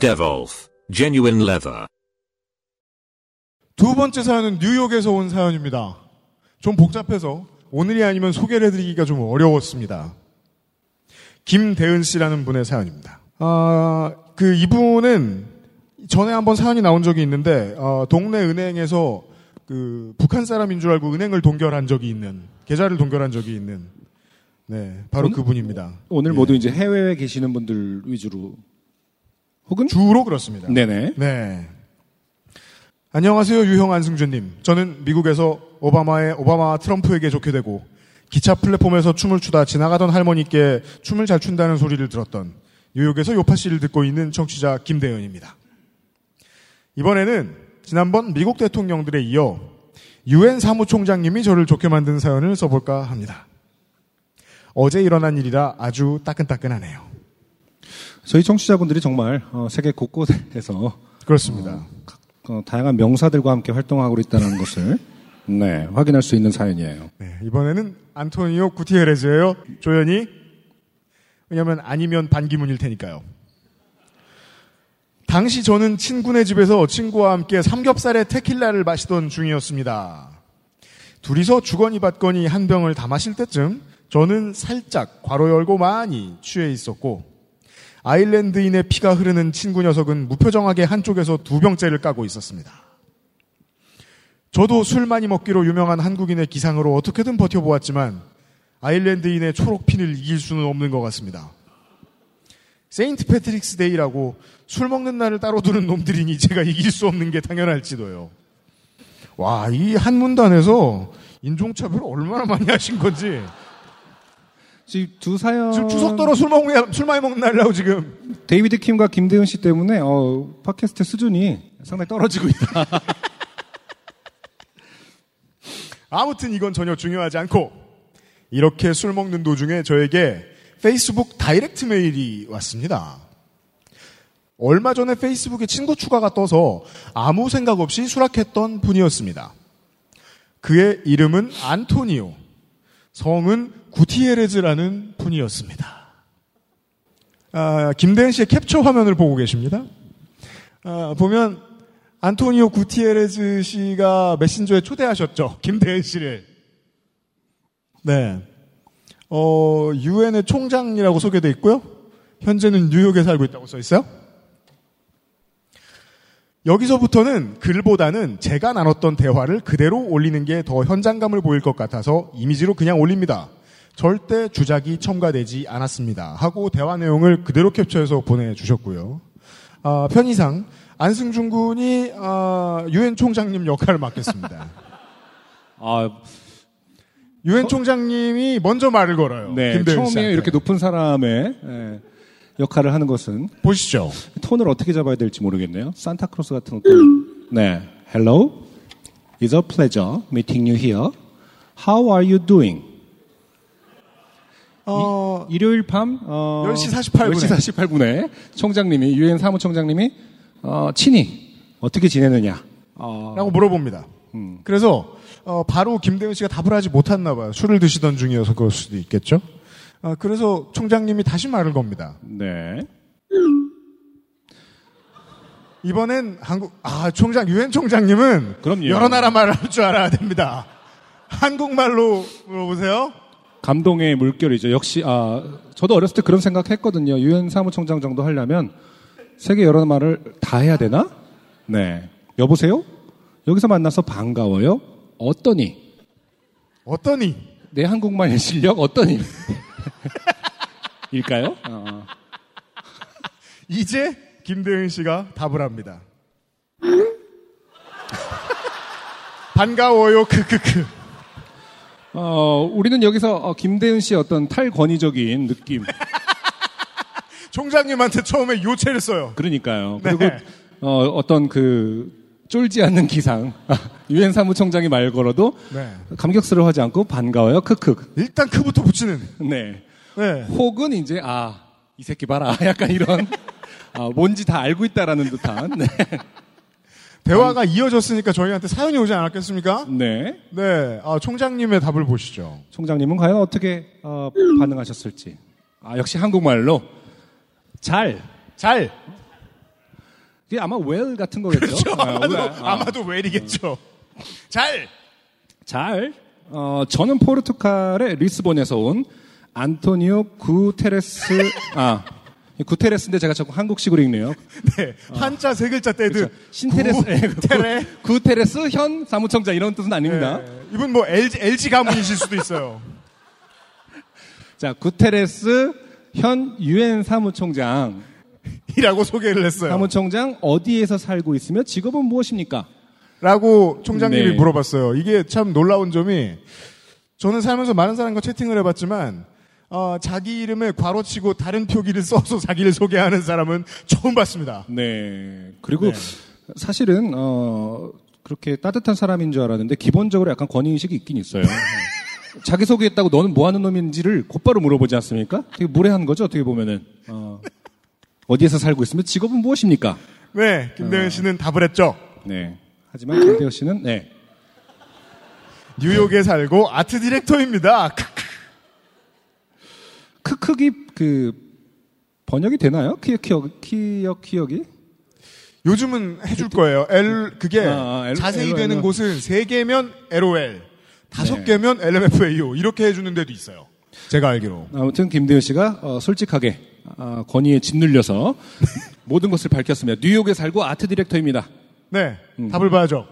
Devolf Genuine Leather. 두 번째 사연은 뉴욕에서 온 사연입니다. 좀 복잡해서 오늘이 아니면 소개를 해드리기가 좀 어려웠습니다. 김대은 씨라는 분의 사연입니다. 아, 그 이분은 전에 한번 사연이 나온 적이 있는데 어, 동네 은행에서 그 북한 사람인 줄 알고 은행을 동결한 적이 있는 계좌를 동결한 적이 있는 네 바로 오늘- 그분입니다. 오늘 예. 모두 이제 해외에 계시는 분들 위주로 혹은 주로 그렇습니다. 네네 네. 안녕하세요, 유형 안승준님. 저는 미국에서 오바마의 오바마와 트럼프에게 좋게 되고 기차 플랫폼에서 춤을 추다 지나가던 할머니께 춤을 잘 춘다는 소리를 들었던 뉴욕에서 요파 씨를 듣고 있는 청취자 김대현입니다. 이번에는 지난번 미국 대통령들에 이어 유엔 사무총장님이 저를 좋게 만든 사연을 써볼까 합니다. 어제 일어난 일이라 아주 따끈따끈하네요. 저희 청취자분들이 정말 어, 세계 곳곳에서 그렇습니다. 어, 다양한 명사들과 함께 활동하고 있다는 것을 네 확인할 수 있는 사연이에요. 네, 이번에는 안토니오 구티에레즈예요. 조연이. 왜냐면 아니면 반기문일 테니까요. 당시 저는 친구네 집에서 친구와 함께 삼겹살에 테킬라를 마시던 중이었습니다. 둘이서 주거니 받거니 한 병을 다 마실 때쯤 저는 살짝 괄호 열고 많이 취해 있었고 아일랜드인의 피가 흐르는 친구 녀석은 무표정하게 한쪽에서 두 병째를 까고 있었습니다. 저도 술 많이 먹기로 유명한 한국인의 기상으로 어떻게든 버텨보았지만 아일랜드인의 초록핀을 이길 수는 없는 것 같습니다. Saint Patrick's Day라고 술 먹는 날을 따로 두는 놈들이니 제가 이길 수 없는 게 당연할지도요. 와, 이 한 문단에서 인종차별 얼마나 많이 하신 건지. 지금 두 사연 지금 추석도로 술 먹는, 술 많이 먹는 날이라고 지금. 데이비드 킴과 김대은 씨 때문에 어, 팟캐스트 수준이 상당히 떨어지고 있다. 아무튼 이건 전혀 중요하지 않고 이렇게 술 먹는 도중에 저에게 페이스북 다이렉트 메일이 왔습니다. 얼마 전에 페이스북에 친구 추가가 떠서 아무 생각 없이 수락했던 분이었습니다. 그의 이름은 안토니오, 성은 구티에레즈라는 분이었습니다. 아, 김대현 씨의 캡처 화면을 보고 계십니다. 아, 보면 안토니오 구티에레즈 씨가 메신저에 초대하셨죠. 김대현 씨를. 네. 어, 유엔의 총장이라고 소개돼 있고요. 현재는 뉴욕에 살고 있다고 써 있어요. 여기서부터는 글보다는 제가 나눴던 대화를 그대로 올리는 게 더 현장감을 보일 것 같아서 이미지로 그냥 올립니다. 절대 주작이 첨가되지 않았습니다. 하고 대화 내용을 그대로 캡처해서 보내주셨고요. 아, 편의상 안승준 군이 아, 유엔 총장님 역할을 맡겠습니다. 아, 유엔 총장님이 먼저 말을 걸어요. 네 처음에. 이렇게 높은 사람의 예, 역할을 하는 것은 보시죠. 톤을 어떻게 잡아야 될지 모르겠네요. 산타크로스 같은 것도. 네. Hello. It's a pleasure meeting you here. How are you doing? 어, 일요일 밤 어, 10시 48 분에. 10시 48분에 총장님이 유엔 사무총장님이 어, 친히 어떻게 지내느냐? 어, 라고 물어봅니다. 음. 그래서 어, 바로 김대훈 씨가 답을 하지 못했나 봐요. 술을 드시던 중이어서 그럴 수도 있겠죠. 아, 그래서 총장님이 다시 말을 겁니다. 네. 이번엔 한국 아 총장 유엔 총장님은 그럼요. 여러 나라 말을 할 줄 알아야 됩니다. 한국말로 물어보세요. 감동의 물결이죠. 역시 아 저도 어렸을 때 그런 생각했거든요. 유엔 사무총장 정도 하려면 세계 여러 말을 다 해야 되나? 네. 여보세요? 여기서 만나서 반가워요. 어떠니? 어떠니? 내 한국말 실력 어떠니? 일까요? 어. 이제 김대은 씨가 답을 합니다. 반가워요. 크크크. 어, 우리는 여기서 어, 김대은 씨의 어떤 탈권위적인 느낌. 총장님한테 처음에 요체를 써요. 그러니까요. 네. 그리고 어, 어떤 그 쫄지 않는 기상 유엔 사무총장이 말 걸어도 네. 감격스러워하지 않고 반가워요. 크크. 일단 크부터 붙이는. 네. 네. 혹은 이제 아 이 새끼 봐라 약간 이런 아, 뭔지 다 알고 있다라는 듯한 네. 대화가 이어졌으니까 저희한테 사연이 오지 않았겠습니까? 네. 네. 아, 총장님의 답을 보시죠. 총장님은 과연 어떻게 어, 반응하셨을지. 아 역시 한국말로 잘. 잘. 이게 아마 well 같은 거겠죠. 그렇죠. 아, 아마도. 아. 아마도 웰이겠죠. 잘. 잘. 어, 저는 포르투갈의 리스본에서 온 안토니오 구테레스, 아, 구테레스인데 제가 자꾸 한국식으로 읽네요. 네. 한자 세 글자 떼듯. 그렇죠. 신테레스, 예, 구- 테레. 구 테레스 현 사무총장 이런 뜻은 아닙니다. 네. 이분 뭐 LG, LG 가문이실 수도 있어요. 자, 구테레스 현 유엔 사무총장. 이라고 소개를 했어요. 사무총장 어디에서 살고 있으며 직업은 무엇입니까? 라고 총장님이 네. 물어봤어요. 이게 참 놀라운 점이 저는 살면서 많은 사람과 채팅을 해봤지만 어, 자기 이름에 괄호치고 다른 표기를 써서 자기를 소개하는 사람은 처음 봤습니다. 네. 그리고 네. 사실은 어 그렇게 따뜻한 사람인 줄 알았는데 기본적으로 약간 권위 의식이 있긴 있어요. 자기 소개했다고 너는 뭐 하는 놈인지를 곧바로 물어보지 않습니까? 되게 무례한 거죠, 어떻게 보면은. 어, 어디에서 살고 있으면 직업은 무엇입니까? 네, 김대현 씨는 답을 했죠. 네. 하지만 김대호 씨는 네. 뉴욕에 살고 아트 디렉터입니다. 크크기 그 번역이 되나요? 키역 키역 키역 키역이? 요즘은 해줄 거예요. L 그게 아, 아, L- 자세히 LOL. 되는 곳은 세 개면 LOL, 다섯 네. 개면 LMFAO 이렇게 해주는 데도 있어요. 제가 알기로. 아무튼 김대호 씨가 어, 솔직하게 아, 권위에 짓눌려서 모든 것을 밝혔습니다. 뉴욕에 살고 아트 디렉터입니다. 네, 음. 답을 봐야죠.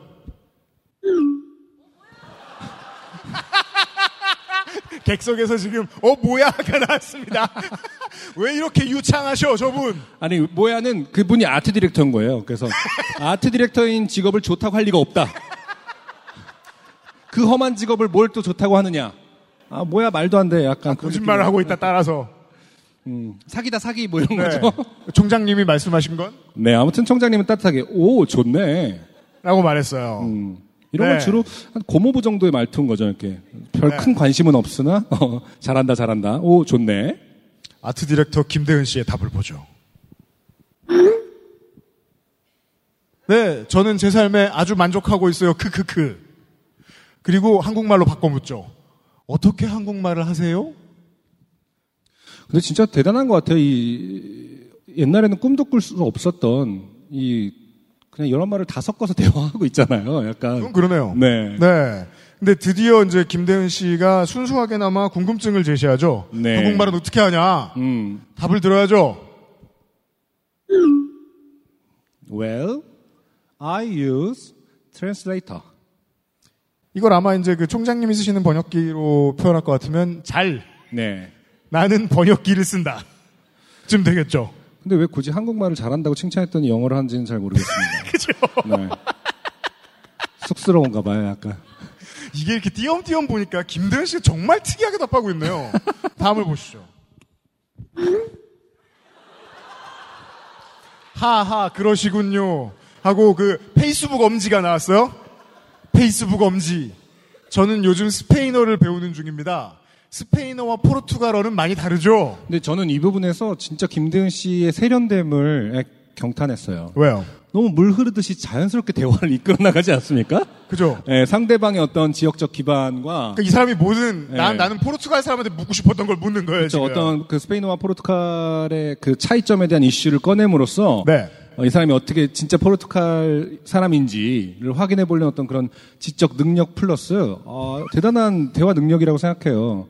객석에서 지금 어 뭐야가 나왔습니다. 왜 이렇게 유창하셔 저분? 아니 모야는 그분이 아트 디렉터인 거예요. 그래서 아트 디렉터인 직업을 좋다고 할 리가 없다. 그 험한 직업을 뭘 또 좋다고 하느냐? 아 뭐야 말도 안 돼. 약간 그런 거짓말을 하고 있다 따라서. 음, 사기다 사기 뭐 이런 네. 거죠. 총장님이 말씀하신 건? 네 아무튼 총장님은 따뜻하게 오 좋네. 라고 말했어요. 음, 이런 네. 건 주로 한 고모부 정도의 말투인 거죠. 이렇게 별 큰 관심은 없으나 어, 잘한다 잘한다. 오 좋네. 아트 디렉터 김대은 씨의 답을 보죠. 네, 저는 제 삶에 아주 만족하고 있어요. 크크크. 그리고 한국말로 바꿔 묻죠. 어떻게 한국말을 하세요? 근데 진짜 대단한 것 같아요. 이 옛날에는 꿈도 꿀 수 없었던 이 그냥 여러 말을 다 섞어서 대화하고 있잖아요. 약간 그러네요. 네. 네. 근데 드디어 이제 김대은 씨가 순수하게나마 궁금증을 제시하죠. 네. 한국말은 어떻게 하냐? 음. 답을 들어야죠. Well, I use translator. 이걸 아마 이제 그 총장님이 쓰시는 번역기로 표현할 것 같으면 잘 네. 나는 번역기를 쓴다. 쯤 되겠죠. 근데 왜 굳이 한국말을 잘한다고 칭찬했더니 영어를 하는지는 잘 모르겠습니다. 그죠? 네. 쑥스러운가 봐요, 약간. 이게 이렇게 띄엄띄엄 보니까 김대현 씨가 정말 특이하게 답하고 있네요. 다음을 보시죠. 하하, 그러시군요. 하고 그 페이스북 엄지가 나왔어요. 페이스북 엄지. 저는 요즘 스페인어를 배우는 중입니다. 스페인어와 포르투갈어는 많이 다르죠? 근데 저는 이 부분에서 진짜 김대은 씨의 세련됨을 경탄했어요. 왜요? 너무 물 흐르듯이 자연스럽게 대화를 이끌어 나가지 않습니까? 그죠? 예, 상대방의 어떤 지역적 기반과 그러니까 이 사람이 난, 네. 나는 포르투갈 사람한테 묻고 싶었던 걸 묻는 거예요. 그렇죠. 지금. 어떤 그 스페인어와 포르투갈의 그 차이점에 대한 이슈를 꺼냄으로써 네. 어, 이 사람이 어떻게 진짜 포르투갈 사람인지를 확인해 보려는 어떤 그런 지적 능력 플러스 어, 대단한 대화 능력이라고 생각해요.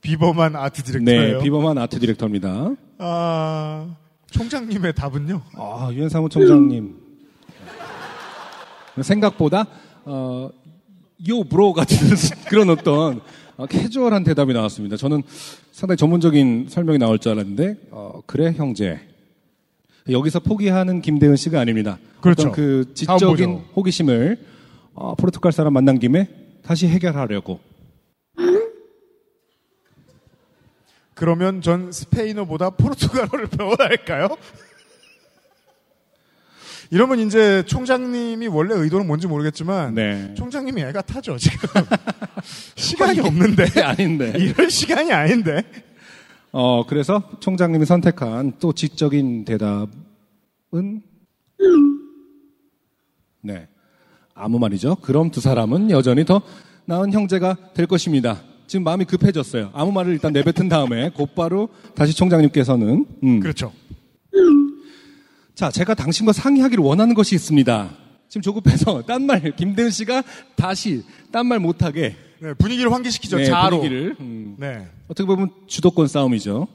비범한 아트 디렉터예요. 네, 비범한 아트 디렉터입니다. 아, 총장님의 답은요? 아, 유엔 사무총장님 생각보다 어, 요 브로 같은 그런 어떤 어, 캐주얼한 대답이 나왔습니다. 저는 상당히 전문적인 설명이 나올 줄 알았는데 어, 그래 형제 여기서 포기하는 김대은 씨가 아닙니다. 그렇죠. 어떤 그 지적인. 호기심을 어, 포르투갈 사람 만난 김에 다시 해결하려고 그러면 전 스페인어보다 포르투갈어를 배워야 할까요? 이러면 이제 총장님이 원래 의도는 뭔지 모르겠지만 네. 총장님이 애가 타죠 지금 시간이 없는데 네, 아닌데. 이럴 시간이 아닌데 어, 그래서 총장님이 선택한 또 지적인 대답은 네. 아무 말이죠. 그럼 두 사람은 여전히 더 나은 형제가 될 것입니다. 지금 마음이 급해졌어요. 아무 말을 일단 내뱉은 다음에 곧바로 다시 총장님께서는 음. 그렇죠 자, 제가 당신과 상의하기를 원하는 것이 있습니다. 지금 조급해서 딴 말 김대은 씨가 다시 딴 말 못하게 네, 분위기를 환기시키죠 네, 자로 분위기를 음. 네 어떻게 보면 주도권 싸움이죠.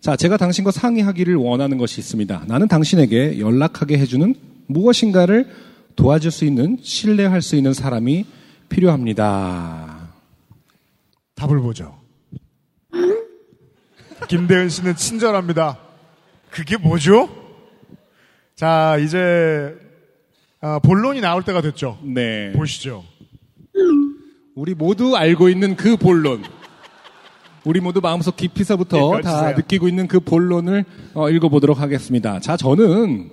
자, 제가 당신과 상의하기를 원하는 것이 있습니다. 나는 당신에게 연락하게 해주는 무엇인가를 도와줄 수 있는, 신뢰할 수 있는 사람이 필요합니다. 답을 보죠 김대은 씨는 친절합니다 그게 뭐죠? 자 이제 아, 본론이 나올 때가 됐죠 네. 보시죠 우리 모두 알고 있는 그 본론. 우리 모두 마음속 깊이서부터 예, 다. 느끼고 있는 그 본론을 어, 읽어보도록 하겠습니다. 자, 저는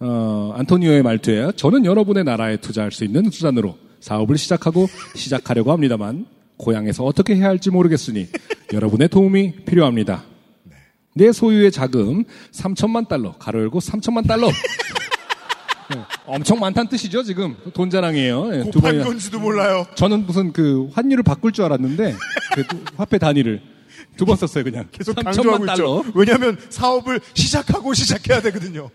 어, 안토니오의 말투예요. 저는 여러분의 나라에 투자할 수 있는 수단으로 사업을 시작하고 시작하려고 합니다만 고향에서 어떻게 해야 할지 모르겠으니 여러분의 도움이 필요합니다. 내 소유의 자금 3천만 달러, 가로 열고 3천만 달러. 네, 엄청 많다는 뜻이죠, 지금. 돈 자랑이에요. 네, 두 번이나. 건지도 몰라요 저는 무슨 그 환율을 바꿀 줄 알았는데 그 화폐 단위를 두 번 썼어요 그냥. 계속 3천만 강조하고 달러. 있죠 왜냐하면 사업을 시작하고 시작해야 되거든요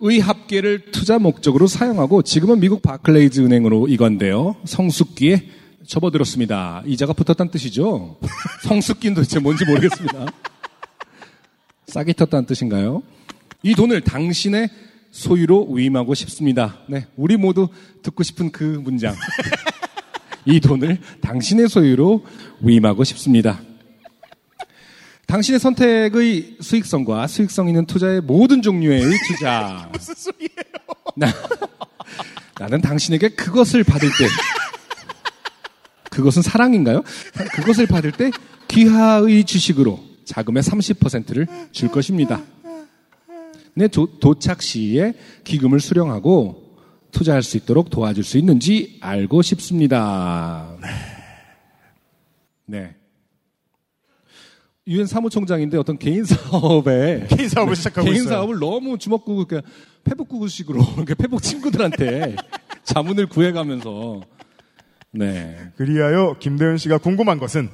의 합계를 투자 목적으로 사용하고 지금은 미국 Barclays 은행으로 이건데요. 성숙기에 접어들었습니다. 이자가 붙었다는 뜻이죠. 성숙기는 도대체 뭔지 모르겠습니다. 싹이 텄다는 뜻인가요? 이 돈을 당신의 소유로 위임하고 싶습니다. 네, 우리 모두 듣고 싶은 그 문장. 이 돈을 당신의 소유로 위임하고 싶습니다. 당신의 선택의 수익성과 수익성 있는 투자의 모든 종류의 투자. 무슨 소리예요 나, 나는 당신에게 그것을 받을 때, 그것은 사랑인가요? 그것을 받을 때 귀하의 주식으로 자금의 30%를 줄 것입니다. 내 도, 도착 시에 기금을 수령하고 투자할 수 있도록 도와줄 수 있는지 알고 싶습니다. 네. 유엔 사무총장인데 어떤 개인 사업에 개인 사업을 시작하고 개인 있어요 사업을 너무 주먹구구 그러니까 페북구구식으로 이렇게 페북 친구들한테 자문을 구해가면서 네 그리하여 김대현 씨가 궁금한 것은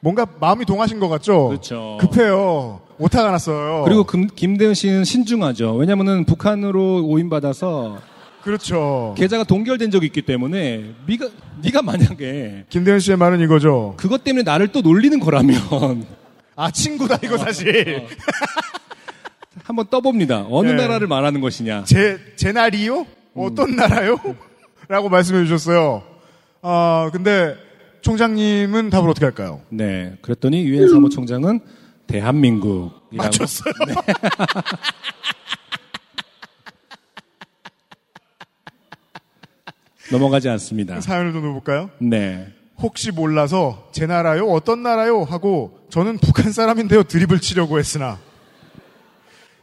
뭔가 마음이 동하신 것 같죠? 그렇죠. 급해요. 오타가 났어요. 그리고 금- 김대현 씨는 신중하죠. 왜냐면은 북한으로 오인받아서 그렇죠. 계좌가 동결된 적이 있기 때문에 네가 네가 만약에 김대현 씨의 말은 이거죠. 그것 때문에 나를 또 놀리는 거라면 아 친구다 이거 사실. 한번 떠봅니다. 어느 네. 나라를 말하는 것이냐. 제, 제 날이요? 어떤 나라요? 라고 말씀해 주셨어요. 아, 근데 총장님은 답을 어떻게 할까요? 네. 그랬더니 유엔 사무총장은 대한민국이라고 맞췄어요. 넘어가지 않습니다. 사연을 좀 넣어볼까요? 네. 혹시 몰라서 제 나라요? 어떤 나라요? 하고 저는 북한 사람인데요. 드립을 치려고 했으나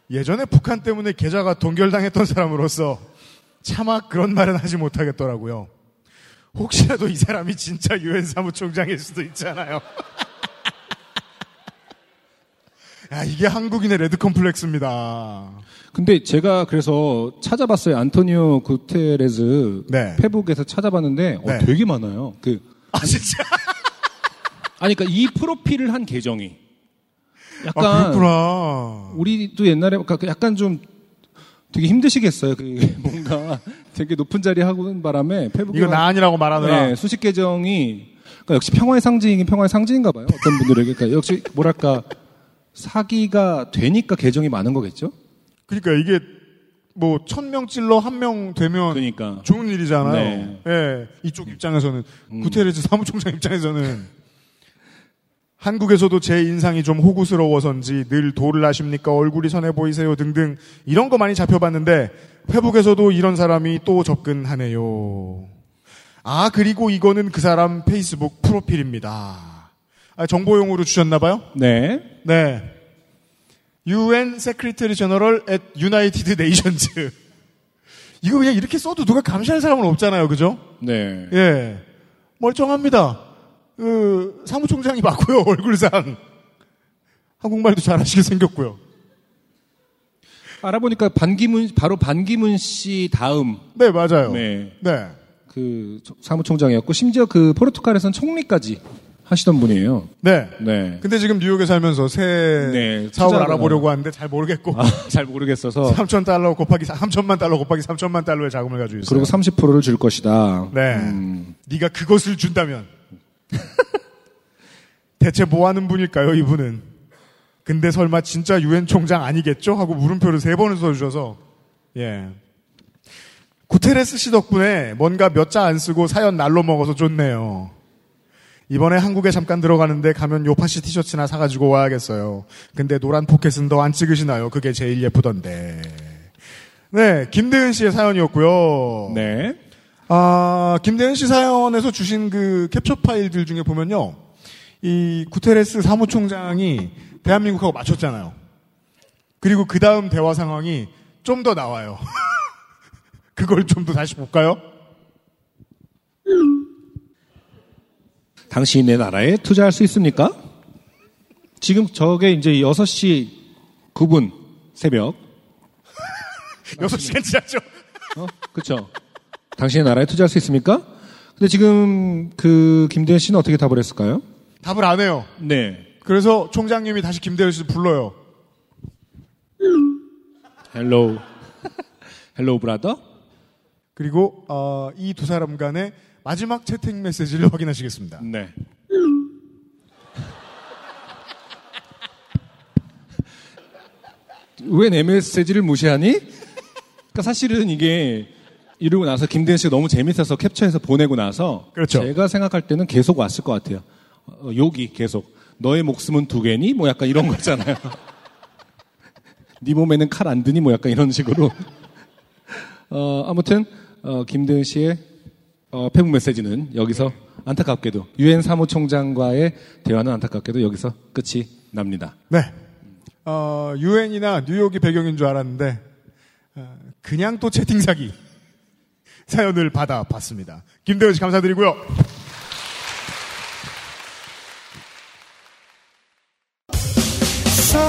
예전에 북한 때문에 계좌가 동결당했던 사람으로서 차마 그런 말은 하지 못하겠더라고요. 혹시라도 이 사람이 진짜 유엔 사무총장일 수도 있잖아요. 야, 이게 한국인의 레드 컴플렉스입니다. 근데 제가 그래서 찾아봤어요. 안토니오 구테레즈 네. 페북에서 찾아봤는데 어, 네. 되게 많아요. 그 아, 진짜? 아니 그러니까 이 프로필을 한 계정이 약간 아, 그렇구나. 우리도 옛날에 그러니까 약간 좀 되게 힘드시겠어요. 그 뭔가 되게 높은 자리 하고 바람에 페북에 이거 나 아니라고 말하느라. 네, 수십 계정이 그러니까 역시 평화의 상징이긴 평화의 상징인가 봐요. 어떤 분들에게 그러니까 역시 뭐랄까 사기가 되니까 계정이 많은 거겠죠. 그러니까 이게 뭐 천 명 찔러 한 명 되면 그러니까 좋은 일이잖아요. 네. 예, 이쪽 입장에서는 구테레스 사무총장 입장에서는 한국에서도 제 인상이 좀 호구스러워서인지 늘 도를 아십니까 얼굴이 선해 보이세요 등등 이런 거 많이 잡혀봤는데 회북에서도 이런 사람이 또 접근하네요. 아, 그리고 이거는 그 사람 페이스북 프로필입니다. 아, 정보용으로 주셨나봐요? 네. 네. UN Secretary General at United Nations. 이거 그냥 이렇게 써도 누가 감시할 사람은 없잖아요. 그죠? 네. 예. 멀쩡합니다. 그, 사무총장이 맞고요, 얼굴상. 한국말도 잘하시게 생겼고요. 알아보니까 반기문 바로 반기문 씨 다음 네, 맞아요. 네. 네. 그 사무총장이었고 심지어 그 포르투갈에선 총리까지 하시던 분이에요. 네. 네. 근데 지금 뉴욕에 살면서 새 네, 사업을 알아보려고 하는데 잘 모르겠고. 아, 잘 모르겠어서 3천 달러 곱하기 3천만 달러 곱하기 3천만 달러의 자금을 가지고 있어요. 그리고 30%를 줄 것이다. 네. 음, 네가 그것을 준다면 대체 뭐 하는 분일까요, 이분은? 근데 설마 진짜 유엔 총장 아니겠죠? 하고 물음표를 세 번을 써주셔서 예. 구테레스 씨 덕분에 뭔가 몇 자 안 쓰고 사연 날로 먹어서 좋네요. 이번에 한국에 잠깐 들어가는데 가면 요파시 티셔츠나 사가지고 와야겠어요. 근데 노란 포켓은 더 안 찍으시나요? 그게 제일 예쁘던데. 네, 김대은 씨의 사연이었고요. 네. 아, 김대현 씨 사연에서 주신 그 캡처 파일들 중에 보면요. 이 구테레스 사무총장이 대한민국하고 맞췄잖아요. 그리고 그 다음 대화 상황이 좀 더 나와요. 그걸 좀 더 다시 볼까요? 당신이 내 나라에 투자할 수 있습니까? 지금 저게 이제 6시 9분 새벽. 6시간 지났죠? 어? 그쵸. 당신의 나라에 투자할 수 있습니까? 근데 지금 그 김대현 씨는 어떻게 답을 했을까요? 답을 안 해요. 네. 그래서 총장님이 다시 김대현 씨를 불러요. Hello. Hello brother? 그리고 어, 이 두 사람 간의 마지막 채팅 메시지를 확인하시겠습니다. 네. 왜 내 메시지를 무시하니? 그러니까 사실은 이게 이러고 나서 김대현 씨가 너무 재밌어서 캡처해서 보내고 나서 그렇죠. 제가 생각할 때는 계속 왔을 것 같아요. 어, 욕이 계속 너의 목숨은 두 개니? 뭐 약간 이런 거잖아요. 네 몸에는 칼 안 드니? 뭐 약간 이런 식으로. 어, 아무튼 어, 김대은 씨의 어, 페북 메시지는 여기서 안타깝게도 유엔 사무총장과의 대화는 안타깝게도 여기서 끝이 납니다. 네. 어, 유엔이나 뉴욕이 배경인 줄 알았는데, 어, 그냥 또 채팅 사기 사연을 받아봤습니다. 김대현 씨 감사드리고요.